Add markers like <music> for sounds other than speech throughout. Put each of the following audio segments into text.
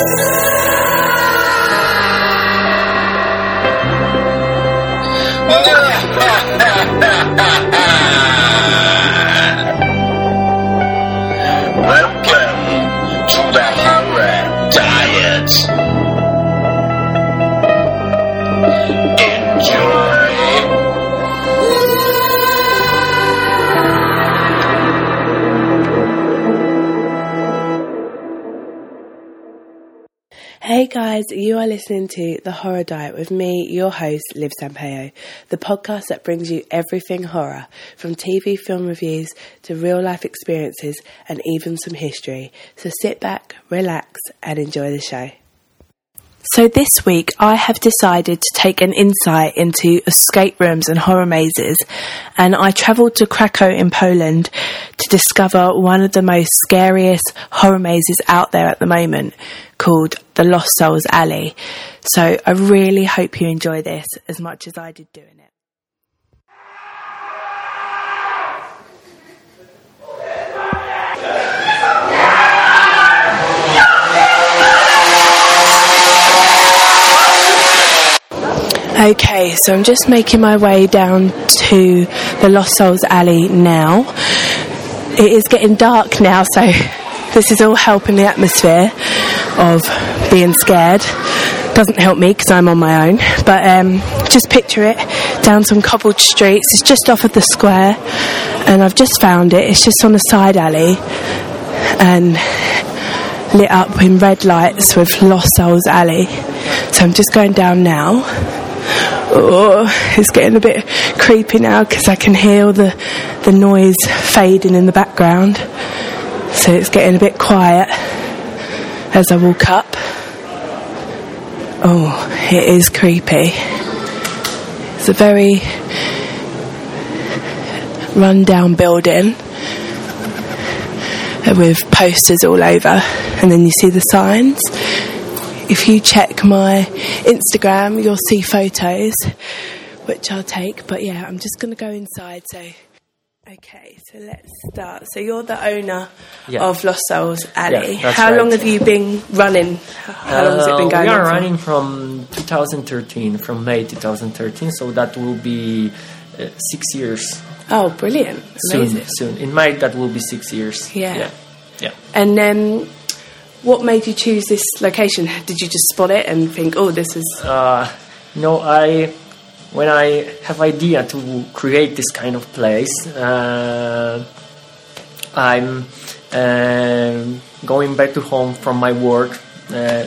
Welcome guys, you are listening to The Horror Diet with me, your host, Liv Sampaio, the podcast that brings you everything horror, from TV film reviews to real life experiences and even some history. So sit back, relax, and enjoy the show. So this week I have decided to take an insight into escape rooms and horror mazes and I travelled to Krakow in Poland to discover one of the most scariest horror mazes out there at the moment called the Lost Souls Alley. So I really hope you enjoy this as much as I did doing it. Okay, so I'm just making my way down to the Lost Souls Alley now. It is getting dark now, so this is all helping the atmosphere of being scared. Doesn't help me because I'm on my own, but um, just picture it down some cobbled streets. It's just off of the square, and I've just found it. It's just on a side alley and lit up in red lights with Lost Souls Alley. So I'm just going down now. Oh, it's getting a bit creepy now because I can hear all the, the noise fading in the background. So it's getting a bit quiet as I walk up. Oh, it is creepy. It's a very run-down building with posters all over, and then you see the signs. If you check my Instagram, you'll see photos, which I'll take. But yeah, I'm just going to go inside. So, okay, so let's start. So you're the owner Yeah. of Lost Souls Alley. Yeah, that's How right. long have you been running? How long has it been Uh, going We are running from 2013, from May 2013, so that will be uh, six years Oh, brilliant! soon. Amazing. Soon soon. in May, that will be six years. Yeah. yeah, yeah. And then, what made you choose this location? Did you just spot it and think, "Oh, this is Uh, no, I when I have idea to create this kind of place, uh, I'm um going back to home from my work uh,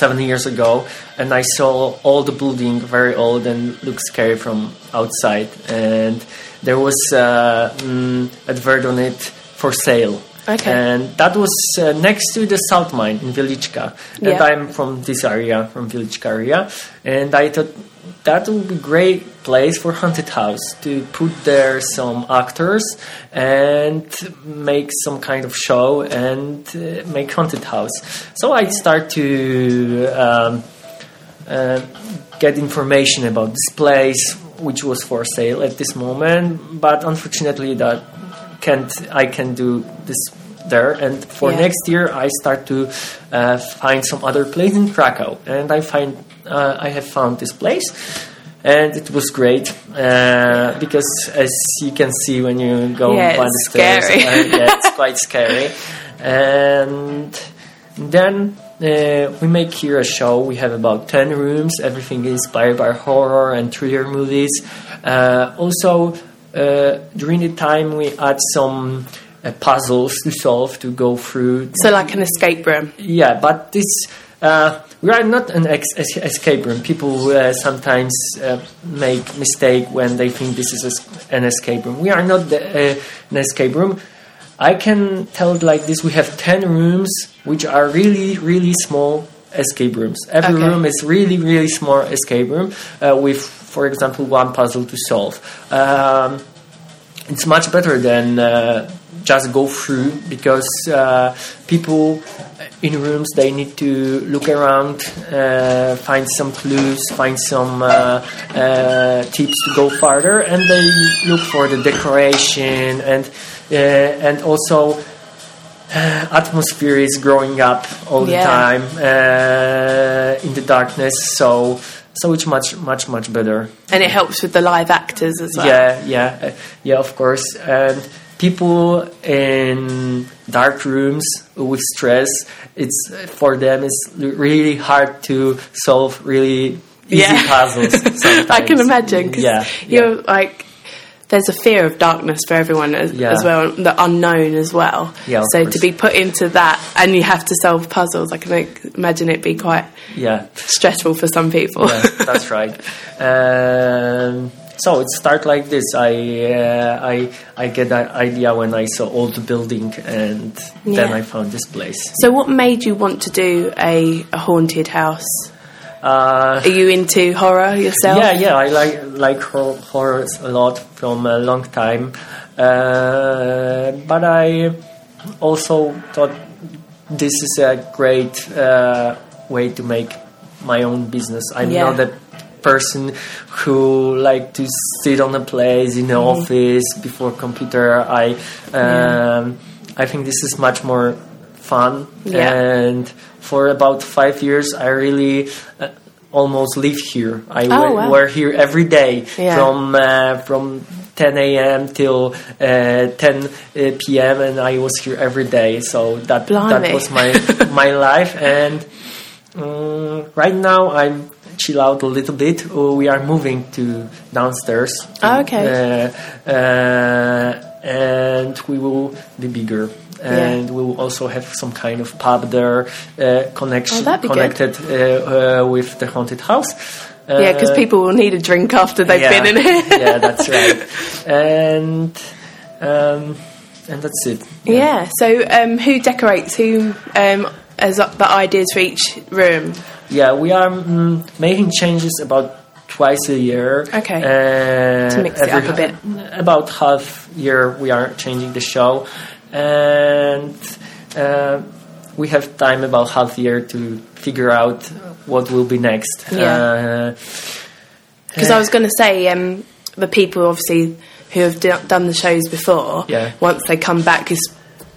seven years ago, and I saw all the building very old and looked scary from outside, and there was uh, mm, advert on it for sale. Okay. And that was uh, next to the salt Mine in Wieliczka. And Yeah. I'm from this area, from Wieliczka area. And I thought that would be great place for haunted house to put there some actors and make some kind of show and uh, make haunted house. So I start to um, uh, get information about this place, which was for sale at this moment. But unfortunately, that can't I can do this there. And for Yeah. next year, I start to uh, find some other place in Krakow, and I find uh, I have found this place. And it was great uh, because, as you can see when you go Yeah, by the stairs, uh, yeah, it's quite scary. And then uh, we make here a show. We have about 10 rooms. Everything is inspired by horror and thriller movies. Uh, also, uh, during the time, we add some uh, puzzles <laughs> to solve to go through. so like an escape room?" Yeah, but this uh, we are not an ex- escape room. People uh, sometimes uh, make mistake when they think this is an escape room. We are not the, uh, an escape room. I can tell it like this: we have ten rooms, which are really, really small escape rooms. Every Okay. room is really, really small escape room uh, with, for example, one puzzle to solve. Um, it's much better than uh, just go through because uh, people in rooms they need to look around, uh, find some clues, find some uh, uh, tips to go farther, and they look for the decoration and uh, and also atmosphere is growing up all the Yeah. time uh, in the darkness. So so it's much much much better. And it helps with the live actors as well. Yeah, yeah, uh, yeah. Of course, and people in dark rooms with stress, it's for them it's really hard to solve really easy Yeah. puzzles. <laughs> I can imagine because yeah, you're like there's a fear of darkness for everyone as, Yeah. as well, the unknown as well. Yeah, so course. to be put into that and you have to solve puzzles, I can imagine it be quite yeah. stressful for some people. yeah, that's right. <laughs> Um, so it started like this. I uh, I I get that idea when I saw old building, and then I found this place. so what made you want to do a, a haunted house? Uh, Are you into horror yourself? yeah, yeah, I like like hor- horrors a lot from a long time, uh, but I also thought this is a great uh, way to make my own business. I'm Yeah. not a person who like to sit on a place in the Mm-hmm. office before computer. I um, I think this is much more fun Yeah. and for about five years I really uh, almost live here. I Oh, wa- wow. were here every day Yeah. from uh, from 10 a.m. till uh, 10 uh, p.m. and I was here every day. So that Blimey. that was my my <laughs> life and um, right now I'm chill out a little bit. We are moving to downstairs. Oh, okay. Uh, uh, and we will be bigger. And we will also have some kind of pub there, uh, connection Oh, that'd be good. connected uh, uh, with the haunted house. Yeah, because Uh, people will need a drink after they've yeah, been in here. <laughs> yeah, that's right. And um, and that's it. yeah. So um, who decorates? Who um, has the ideas for each room? Yeah, we are mm, making changes about twice a year. Okay. Uh, To mix it up a bit. About half year we are changing the show, and uh, we have time about half year to figure out what will be next. Yeah. Uh, Because I was going to say, um, the people obviously who have do- done the shows before, Yeah. once they come back, it's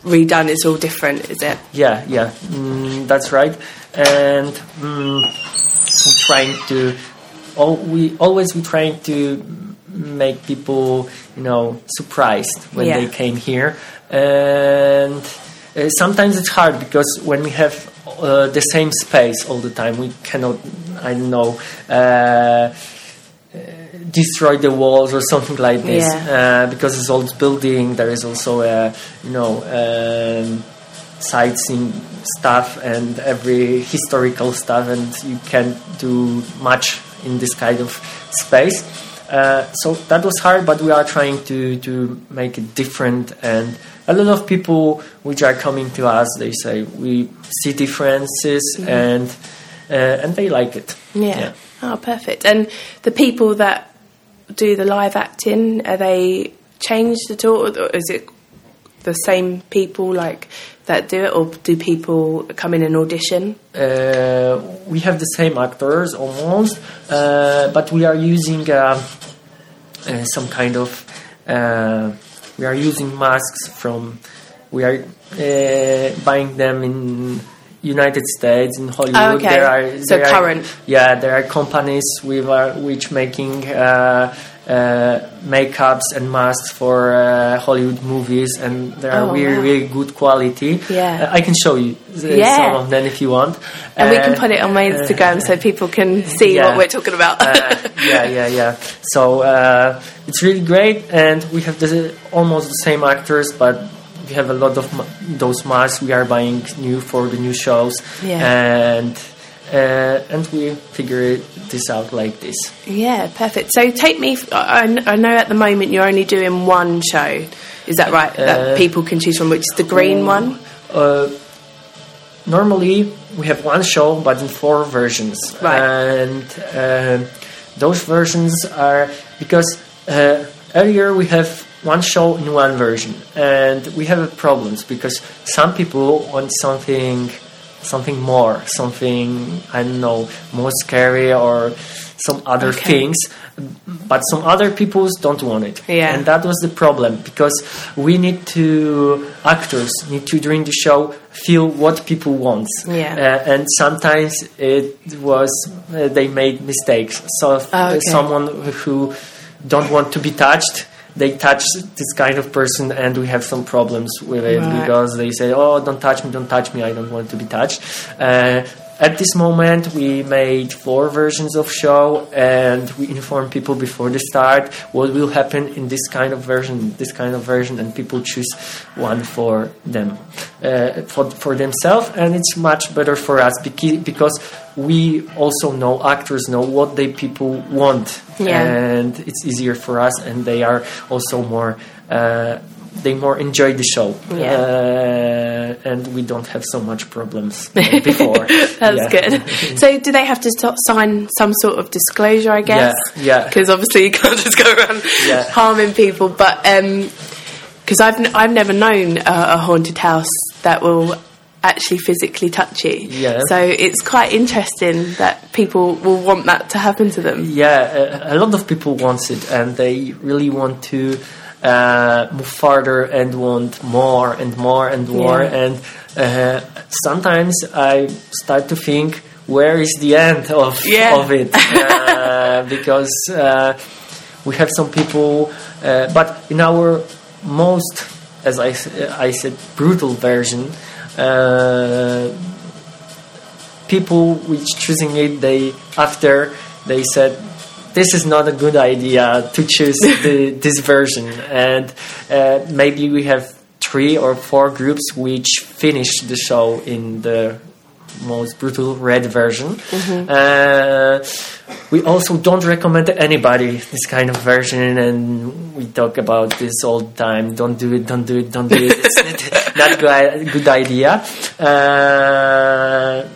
redone. It's all different, is it? Yeah, yeah, mm, that's right. And mm, I'm trying to, all, we always we trying to make people, you know, surprised when Yeah. they came here. And uh, sometimes it's hard because when we have uh, the same space all the time, we cannot, I don't know. Uh, destroy the walls or <laughs> something like this Yeah. uh, because it's old building there is also a you know um, sightseeing stuff and every historical stuff and you can't do much in this kind of space uh, so that was hard but we are trying to to make it different and a lot of people which are coming to us they say we see differences and uh, and they like it Yeah. Oh, perfect. And the people that do the live acting, are they changed at all? Or is it the same people like that do it, or do people come in and audition? uh, we have the same actors almost, uh, but we are using uh, uh, some kind of uh, we are using masks from we are uh, buying them in United States in Hollywood. Okay. There are So there are- current. yeah, there are companies with uh, which making. Uh, uh, makeups and masks for uh, Hollywood movies, and they are Oh, really, wow. really good quality. Yeah. Uh, I can show you uh, Yeah. some of them if you want. And we can put it on my Instagram so <laughs> people can see yeah. what we're talking about. yeah, yeah, yeah. So uh, it's really great, and we have the, almost the same actors, but we have a lot of ma- those masks we are buying new for the new shows, Yeah. and uh, and we figure this out like this. yeah, perfect. So take me. I, I know at the moment you're only doing one show. Is that right? Uh, that people can choose from, which is the green one. Uh, normally we have one show, but in four versions, Right. and uh, those versions are because uh, earlier we have one show in one version, and we have problems because some people want something, something more, something I don't know, more scary or some other Okay. things, but some other people don't want it. Yeah. And that was the problem because we need to actors need to during the show feel what people want. Yeah. Uh, and sometimes it was uh, they made mistakes. So if, Oh, uh, okay. someone who don't want to be touched. They touch this kind of person, and we have some problems with it Right. because they say, "Oh, don't touch me, don't touch me. I don't want to be touched." Uh, at this moment, we made four versions of show, and we inform people before the start what will happen in this kind of version, this kind of version, and people choose one for them, uh, for for themselves, and it's much better for us because we also know actors know what they people want, Yeah. and it's easier for us, and they are also more. Uh, they more enjoy the show, uh, and we don't have so much problems <laughs> before. That's good. <laughs> So, do they have to st- sign some sort of disclosure? I guess. Yeah, yeah. Because obviously you can't <laughs> just go around Yeah. harming people. But because I've n- I've never known a, a haunted house that will actually physically touch you. Yeah. So it's quite interesting that people will want that to happen to them. Yeah, a, a lot of people want it, and they really want to uh, move farther and want more and more and more. Yeah. And uh, sometimes I start to think, where is the end of Yeah. of it? <laughs> Uh, because uh, we have some people, uh, but in our most, as I, I said, brutal version. Uh, people which choosing it they after they said this is not a good idea to choose <laughs> the, this version. And uh, maybe we have three or four groups which finish the show in the most brutal red version. Uh, we also don't recommend to anybody this kind of version and we talk about this all the time. Don't do it don't do it don't do it. It's not <laughs> a good idea. Uh,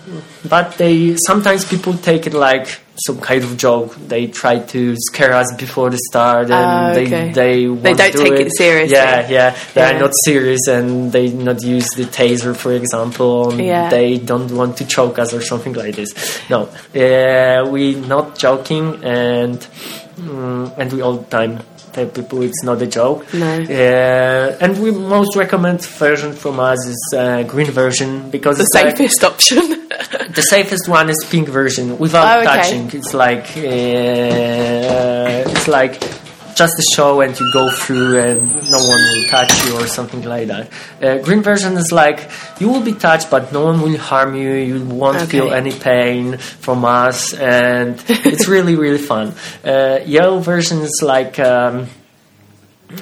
but they sometimes people take it like some kind of joke they try to scare us before the start and Ah, okay. they they, won't don't do take it seriously. yeah yeah they Yeah. are not serious and they not use the taser for example and Yeah. they don't want to choke us or something like this no uh, we not joking and mm, and we all the time tell people it's not a joke No. uh, and we most recommend version from us is uh, green version because The it's like- safest option. <laughs> the safest one is pink version without Oh, okay. touching. It's like uh, it's like just a show and you go through and no one will touch you or something like that. Uh, green version is like you will be touched but no one will harm you. You won't Okay. feel any pain from us and it's really <laughs> really fun. Uh, yellow version is like. Um,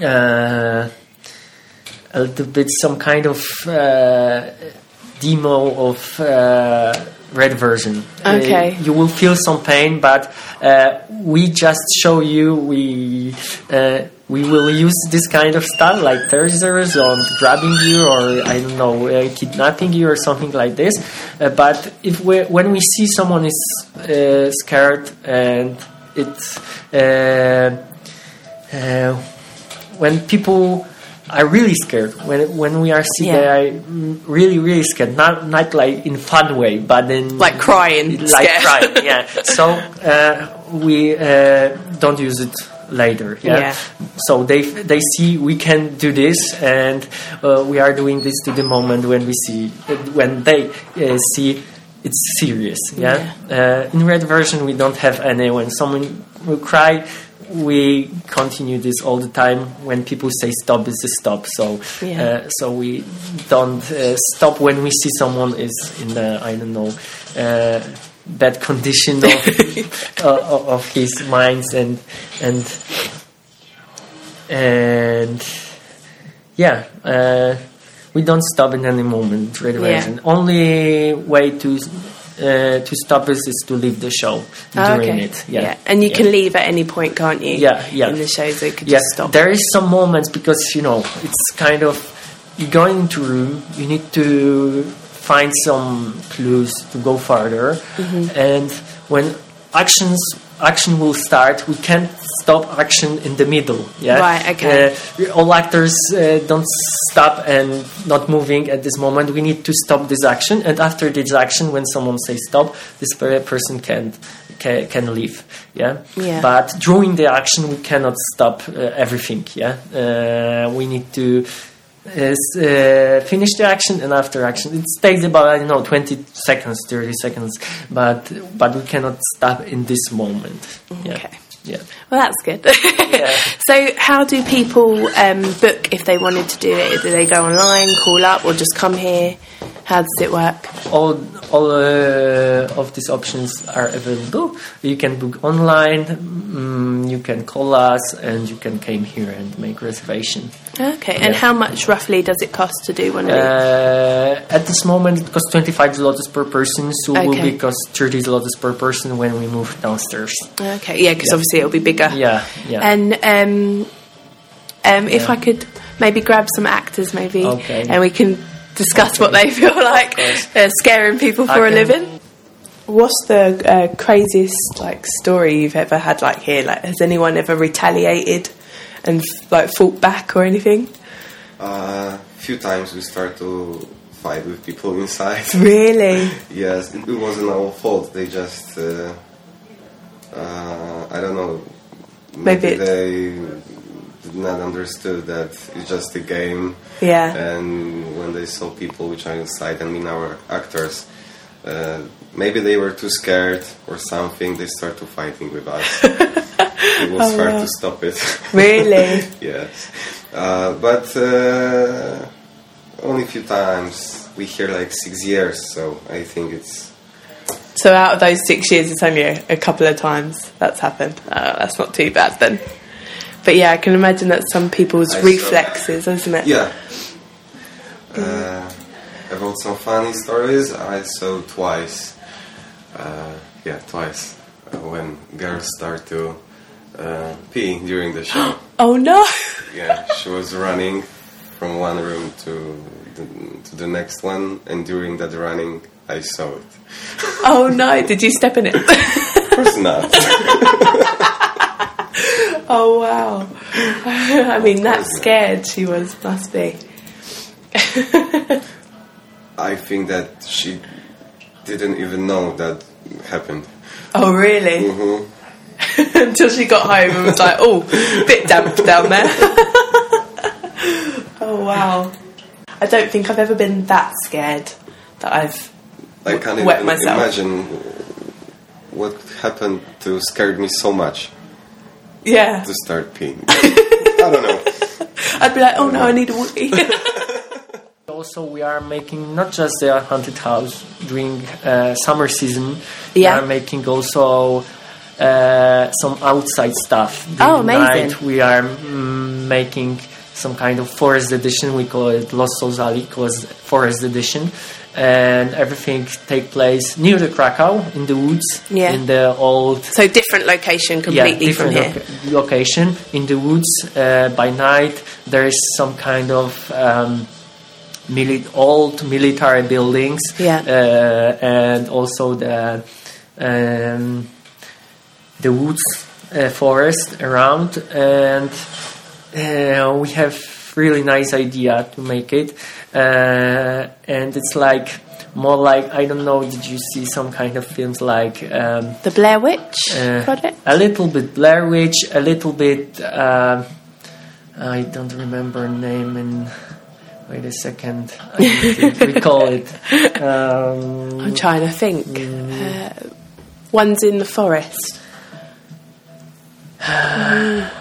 uh, a little bit some kind of uh, demo of uh, red version. Okay. Uh, you will feel some pain, but uh, we just show you we. Uh, we will use this kind of stuff like tasers or grabbing you or I don't know uh, kidnapping you or something like this. Uh, but if we when we see someone is uh, scared and it's uh, uh, when people are really scared when when we are sick Yeah. mm, really really scared not not like in fun way but in Like crying, like scared. crying yeah <laughs> so uh, we uh, don't use it later yeah? Yeah. so they they see we can do this and uh, we are doing this to the moment when we see when they uh, see it's serious yeah, Uh, in red version we don't have any when someone will cry we continue this all the time when people say stop it's a stop so Yeah. uh, so we don't uh, stop when we see someone is in the i don't know uh, bad condition of, <laughs> uh, of his minds and and and yeah uh, we don't stop in any moment red Yeah. only way to uh, to stop us is to leave the show Oh, during okay. it yeah And you Yeah. can leave at any point, can't you? Yeah, yeah. In the show, so you could Yes, just stop. there is some moments because you know it's kind of you go into room, you need to find some clues to go further, Mm-hmm. and when actions action will start, we can't stop action in the middle. Yeah, Right, okay. Uh, all actors uh, don't stop and not moving at this moment. We need to stop this action, and after this action, when someone says stop, this person can can, can leave. Yeah? Yeah. But during the action, we cannot stop uh, everything. Yeah, uh, we need to. Uh, s- uh, finish the action and after action it takes about I don't know 20 seconds 30 seconds but but we cannot stop in this moment yeah Okay. yeah Well, that's good. <laughs> so, how do people um, book if they wanted to do it? Do they go online, call up, or just come here? How does it work? all all uh, of these options are available. You can book online, mm, you can call us, and you can come here and make reservation. Okay, and how much roughly does it cost to do one of these? Uh, at this moment, it costs 25 zlotys per person, so it will be cost 30 zlotys per person when we move downstairs. Okay, yeah, because yeah. obviously it'll be bigger. Yeah, yeah. And um, um, if Yeah. I could maybe grab some actors, maybe, Okay. and we can discuss what they <laughs> feel like course. uh, scaring people I for a can- living. What's the uh, craziest like story you've ever had like here? Like, has anyone ever retaliated and like fought back or anything? A few times we start to fight with people <laughs> inside. Really? <laughs> yes, it, it wasn't our fault. They just, uh, uh, I don't know. Maybe Maybe they did not understood that it's just a game. Yeah. And when they saw people which are inside, I mean our actors, uh, maybe they were too scared or something. They start to fighting with us. <laughs> it was Oh, hard wow. to stop it. <laughs> Really? yes, uh, but uh, only a few times. We hear like six years, so I think it's So out of those six years, it's only a, a couple of times that's happened. Uh, that's not too bad then. But yeah, I can imagine that some people's I saw- reflexes, isn't it? yeah. Uh, about some funny stories, I saw twice. Uh, yeah, twice uh, when girls start to uh, pee during the show. <gasps> Oh no! yeah, she was running from one room to the, to the next one, and during that running, I saw it. Oh no! <laughs> Did you step in it? Of course not. <laughs> oh wow! <laughs> I mean, that scared she was. Must be. <laughs> I think that she didn't even know that happened. Oh really? hmm <laughs> Until she got home and was like, "Oh, bit damp down there." oh wow! I don't think I've ever been that scared that I've I can't Wet even myself. imagine what happened to scared me so much yeah. to start peeing. I don't know. <laughs> I'd be like, "Oh no, I need a wee." <laughs> Also, we are making not just the haunted house during uh, summer season. Yeah. We are making also uh, some outside stuff. Oh, During the amazing. Night, we are mm, making some kind of forest edition. We call it Lost Souls Alley, cause forest edition. And everything take place near the Krakow in the woods, Yeah. in the old so different location completely from different here. loca- location in the woods uh, by night. There is some kind of um, mili- old military buildings, Yeah. uh, and also the um, the woods uh, forest around, and uh, we have really nice idea to make it, and it's like. More like I don't know. Did you see some kind of films like um, The Blair Witch uh, project. A little bit Blair Witch, a little bit. um I don't remember name. In wait a second, I need to <laughs> recall it. Um, I'm trying to think. Uh, one's in the forest. <sighs>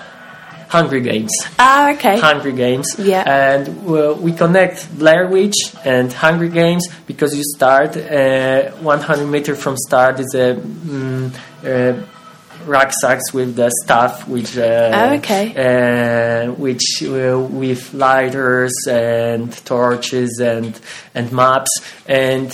Hungry Games. Ah, okay. Hungry Games. Yeah. And well, we connect Blair Witch and Hungry Games because you start uh, 100 meter from start is a mm, uh, rucksacks with the stuff which uh, Oh, okay. uh, which uh, with lighters and torches and and maps and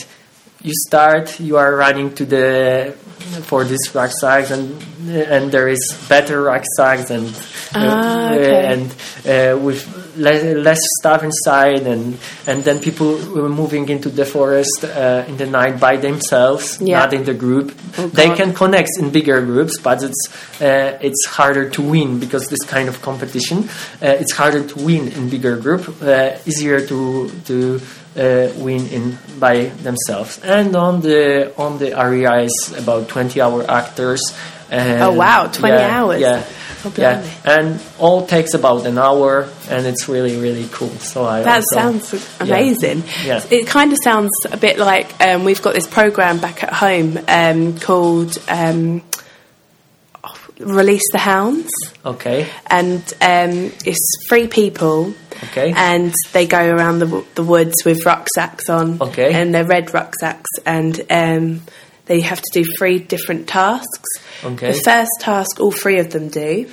you start you are running to the for these rucksacks and and there is better rucksacks and Ah, uh, okay. and uh, with le- less stuff inside and and then people were moving into the forest uh, in the night by themselves Yeah. not in the group Oh, they can connect in bigger groups but it's uh, it's harder to win because this kind of competition uh, it's harder to win in bigger group uh, easier to to uh, win in by themselves. And on the on the aria is about 20 hour actors. And Oh, wow, 20 yeah, hours. Yeah. Oh, yeah, and all takes about an hour, and it's really, really cool. So I That also- sounds yeah. amazing. Yeah. It kind of sounds a bit like um, we've got this program back at home um, called um, Release the Hounds. Okay, and um, it's three people. Okay. And they go around the, the woods with rucksacks on. Okay. And they're red rucksacks, and um, they have to do three different tasks. Okay. The first task, all three of them do,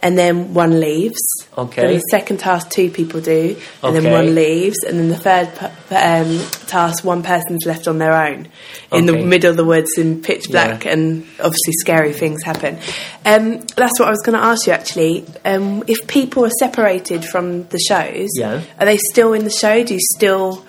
and then one leaves. Okay. Then the second task, two people do, and then one leaves, and then the third um, task, one person's left on their own in the middle of the woods in pitch Yeah. black, and obviously scary things happen. Um, that's what I was going to ask you actually. Um, if people are separated from the shows, Yeah. are they still in the show? Do you still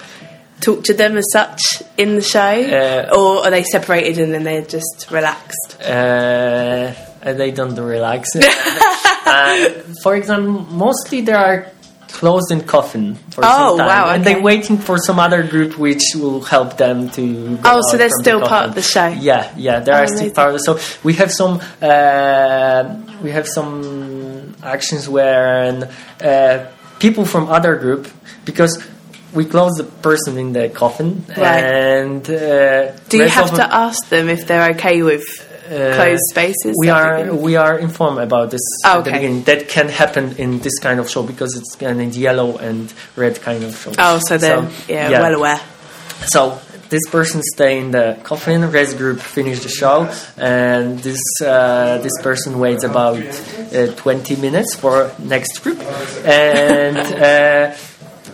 talk to them as such in the show, Uh, or are they separated and then they're just relaxed? uh, and they don't relax. uh, <laughs> for example, mostly they are closed in coffin for Oh, some time, wow, and they're waiting for some other group which will help them to. Oh, so they're still the part of the show? Yeah, yeah, they Oh, are still part of. So we have some uh, we have some actions where uh, people from other group because. We close the person in the coffin, Right. and uh, Do you have to ask them if they're okay with uh, closed spaces? We are we are informed about this Oh, at the okay. beginning. That can happen in this kind of show because it's kind of yellow and red kind of show. Oh, so they're yeah, well aware. So this person stay in the coffin. Rest group finish the show, and this uh, this person waits about uh, twenty minutes for next group, and.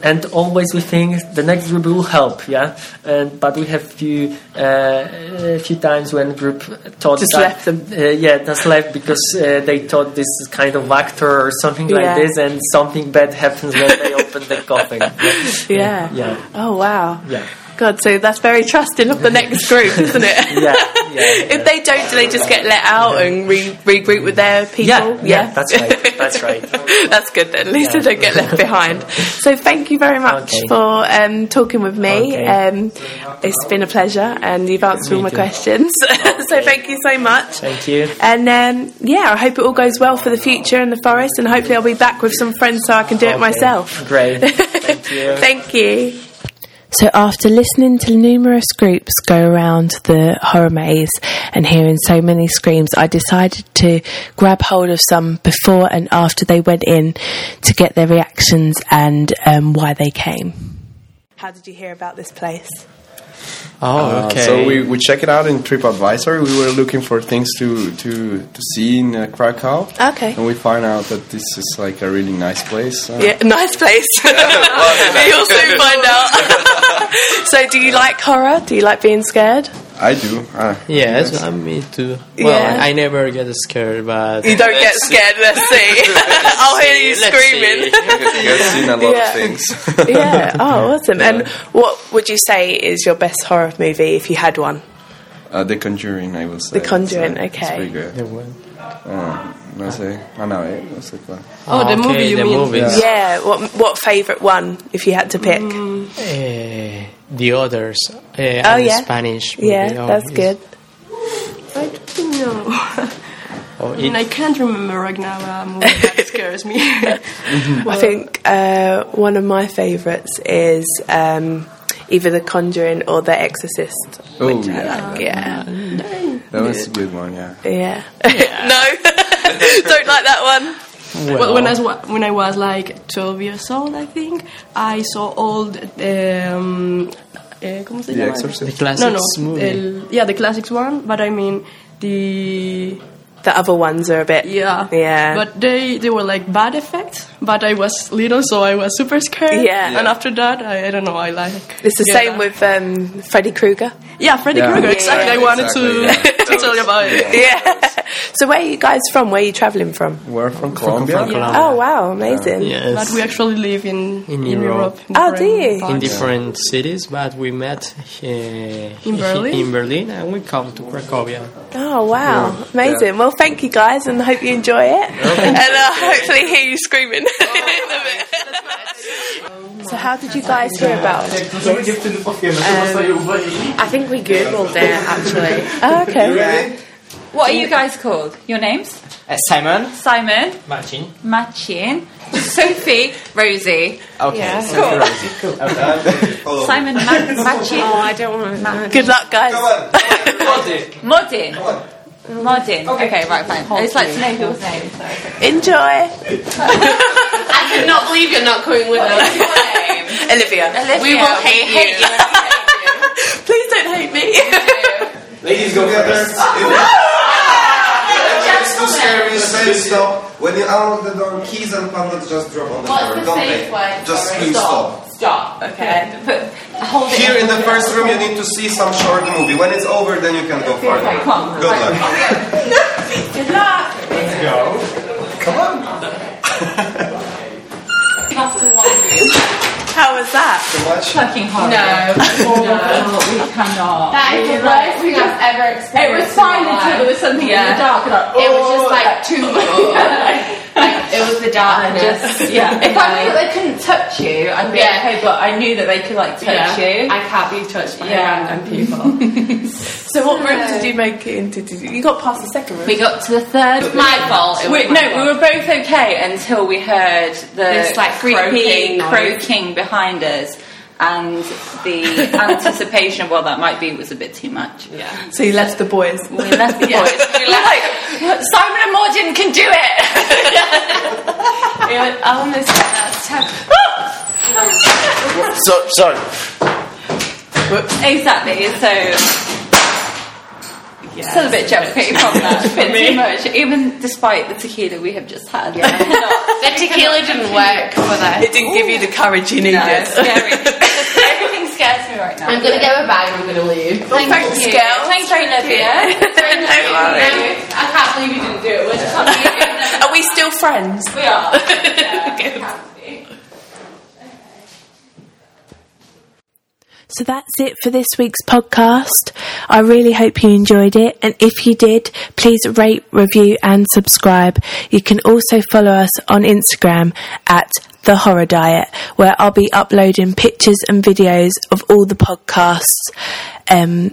And always we think the next group will help, yeah. And but we have few uh, a few times when group thought Just that, left them. uh, yeah, just left because uh, they thought this kind of actor or something Yeah. like this, and something bad happens when they open the coffin. <laughs> Yeah. yeah, Oh wow. yeah. God, so that's very trusting of the next group, isn't it? <laughs> Yeah, yeah, <laughs> if they don't, do they just get let out and re- regroup with their people? Yeah, yeah, that's right, that's right. <laughs> that's good then. At least Yeah. they don't get left behind. So thank you very much Okay. for um, talking with me. Okay. Um, it's been a pleasure, and you've answered Me all my too. questions. so thank you so much. Thank you. And um, yeah, I hope it all goes well for the future in the forest, and hopefully I'll be back with some friends so I can do it myself. Great. Thank you. Thank you. So, after listening to numerous groups go around the horror maze and hearing so many screams, I decided to grab hold of some before and after they went in to get their reactions and um, why they came. How did you hear about this place? Oh, Uh, okay. so we, we check it out in TripAdvisor. We were looking for things to to, to see in uh, Krakow. Okay. And we find out that this is like a really nice place. Uh, Yeah, nice place. <laughs> <laughs> You'll soon <laughs> find out. so, do you like horror? Do you like being scared? I do. Uh, Yes, yes. uh, me too. Well, Yeah. I, I never get scared, but You don't get scared. Let's see. <laughs> <laughs> I'll hear you screaming. see. <laughs> You've seen a lot Yeah. of things. yeah. Oh, awesome. And what would you say is your best horror movie if you had one? Uh, the Conjuring, I will say. The Conjuring, It's, uh, okay. It's pretty good. The one. Uh, no sé. Ah, no, eh, no sé cuál. Oh, the Okay, movie you the mean? movies. Yeah. What What favorite one if you had to pick? Eh, the others. Uh, Oh, yeah. Spanish. movie. Yeah, Oh, that's good. I don't know. Oh, I mean, I can't remember right now a movie that <laughs> scares me. <laughs> I think uh, one of my favourites is um, either The Conjuring or The Exorcist. Oh, which I yeah. like. Yeah. That was a good one, yeah. Yeah. <laughs> no, <laughs> don't like that one. well, when I was when I was like 12 years old, I think I saw all the, um, eh, ¿cómo se The llama? Exorcist. The classics No, no, movie. el- yeah, the classics one. But I mean the The other ones are a bit. yeah, Yeah. But they they were like bad effects. But I was little, so I was super scared. Yeah. And after that, I, I don't know. I like. It's the yeah. same with um, Freddy Krueger. Yeah, Freddy Yeah. Krueger. Yeah, Exactly. I wanted exactly, yeah. to to tell you about it. Yeah. so where are you guys from? Where are you travelling from? We're from Colombia. from Colombia. Oh wow, amazing. Yes. But we actually live in In in, Europe. Europe. in Oh, do different you? in parts. different cities, but we met uh, In Berlin? in Berlin, and we come to Cracovia. Oh wow, amazing. Well, thank you guys, and hope you enjoy it, and uh, hopefully hear you screaming. <laughs> <laughs> in a bit. so So how did you guys hear about it? I think we googled it actually. <laughs> Oh, okay. What are you guys called? Your names? Uh, Simon. Simon, Marcin. Machin, <laughs> Sophie, Rosie. Okay. Cool. Cool. Okay. Follow. Simon Ma- <laughs> Machin. Oh, I don't want to. Good luck, guys. Come on. <laughs> Modin. Modin. Okay. right, fine. I just like to know people's names. Enjoy. I cannot believe you're not coming with us. Olivia. Olivia, We will hate we hate you. Please don't hate me. Ladies go Together. first. If it's too scary, say stop. When you unlock the door, keys and padlocks just drop on the floor. Don't take. Just scream stop. Stop. Okay. <laughs> But hold it. Here in the first room, you need to see some short movie. When it's over, then you can go further. Okay, <laughs> come on. Good luck. Good luck. Come on. How was that? Too much. Fucking hard. No. No, <laughs> we cannot. That is the worst thing I've ever It experienced. was fine until life. there was something in Yeah. the dark. Like, It was just like too. <laughs> like it was the darkness. just yeah. <laughs> If I knew that they couldn't touch you, I'd be Yeah. okay. But I knew that they could like touch you. I can't be touched by Yeah. random people. <laughs> So what room did you make it into? Did you, you got past the second room? We got to the third. It's my fault. We, my no, fault. we were both okay until we heard the This, like, creepy croaking noise. croaking behind us, and the <laughs> anticipation of what that might be was a bit too much. Yeah. So you left the boys. We left the <laughs> boys. <laughs> We were like, Simon and Morgan can do it. It was, I almost that's So, sorry. exactly. So. Still a bit jumpy from that, a bit too much, even despite the tequila we have just had. Yeah, the tequila didn't work for that. It didn't give you the courage you needed. no, right now. I'm gonna get my bag and I'm gonna leave. Thank thanks, you. girls. Thanks, Olivia. no worries. I can't believe you didn't do it. We're just talking. Are we still friends? We are. <laughs> Good. Happy. So that's it for this week's podcast. I really hope you enjoyed it. And if you did, please rate, review, and subscribe. You can also follow us on Instagram at The Horror Diet, where I'll be uploading pictures and videos of all the podcasts. Um,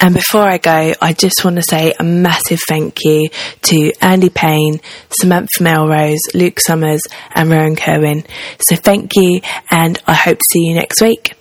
and before I go, I just want to say a massive thank you to Andy Payne, Samantha Melrose, Luke Summers, and Rowan Kerwin. So thank you, and I hope to see you next week.